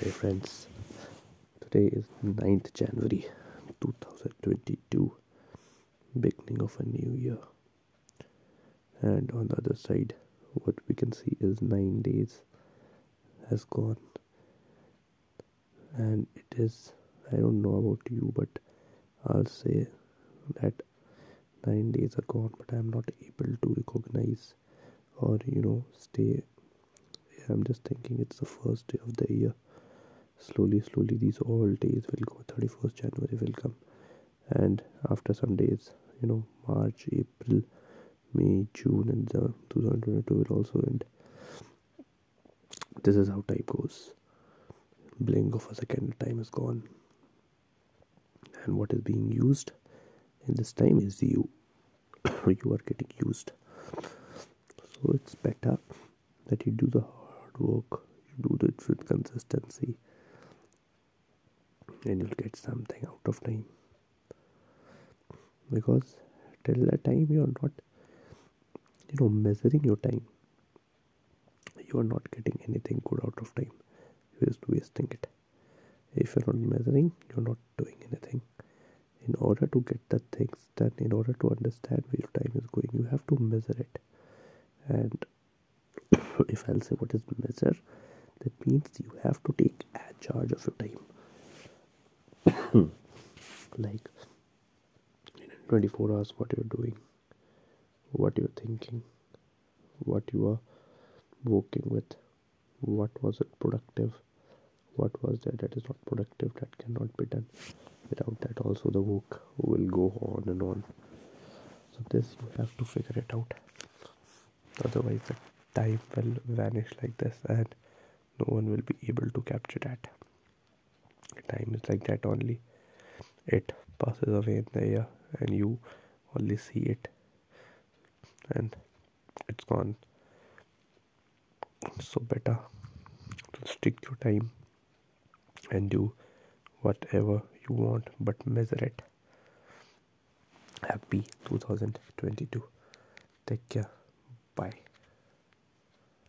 Hi friends, today is 9th January 2022, beginning of a new year. And on the other side, what we can see is 9 days has gone. And it is, I don't know about you, but I'll say that 9 days are gone, but I'm not able to recognize or, you know, stay. I'm just thinking it's the first day of the year slowly slowly these all days will go. 31st january will come. And after some days you know march april may june and the 2022 will also end. This is how time goes. Blink of a second time is gone. And what is being used in this time is you. You are getting used. So it's better that you do the hard work you do it with consistency and you'll get something out of time. Because till that time you are not you know measuring your time. You are not getting anything good out of time. You're just wasting it. If you're not measuring you're not doing anything. In order to get the things done in order to understand where your time is going you have to measure it. And if i'll say what is measure that means you have to take charge of your time like in 24 hours what you're doing what you're thinking what you are working with what was it productive what was there that is not productive that cannot be done. Without that also the work will go on and on. So this you have to figure it out. Otherwise the time will vanish like this and no one will be able to capture that time is like that only. It passes away in the air and you only see it. And it's gone. So better to stick to time and do whatever you want but measure it. Happy 2022 take care. Bye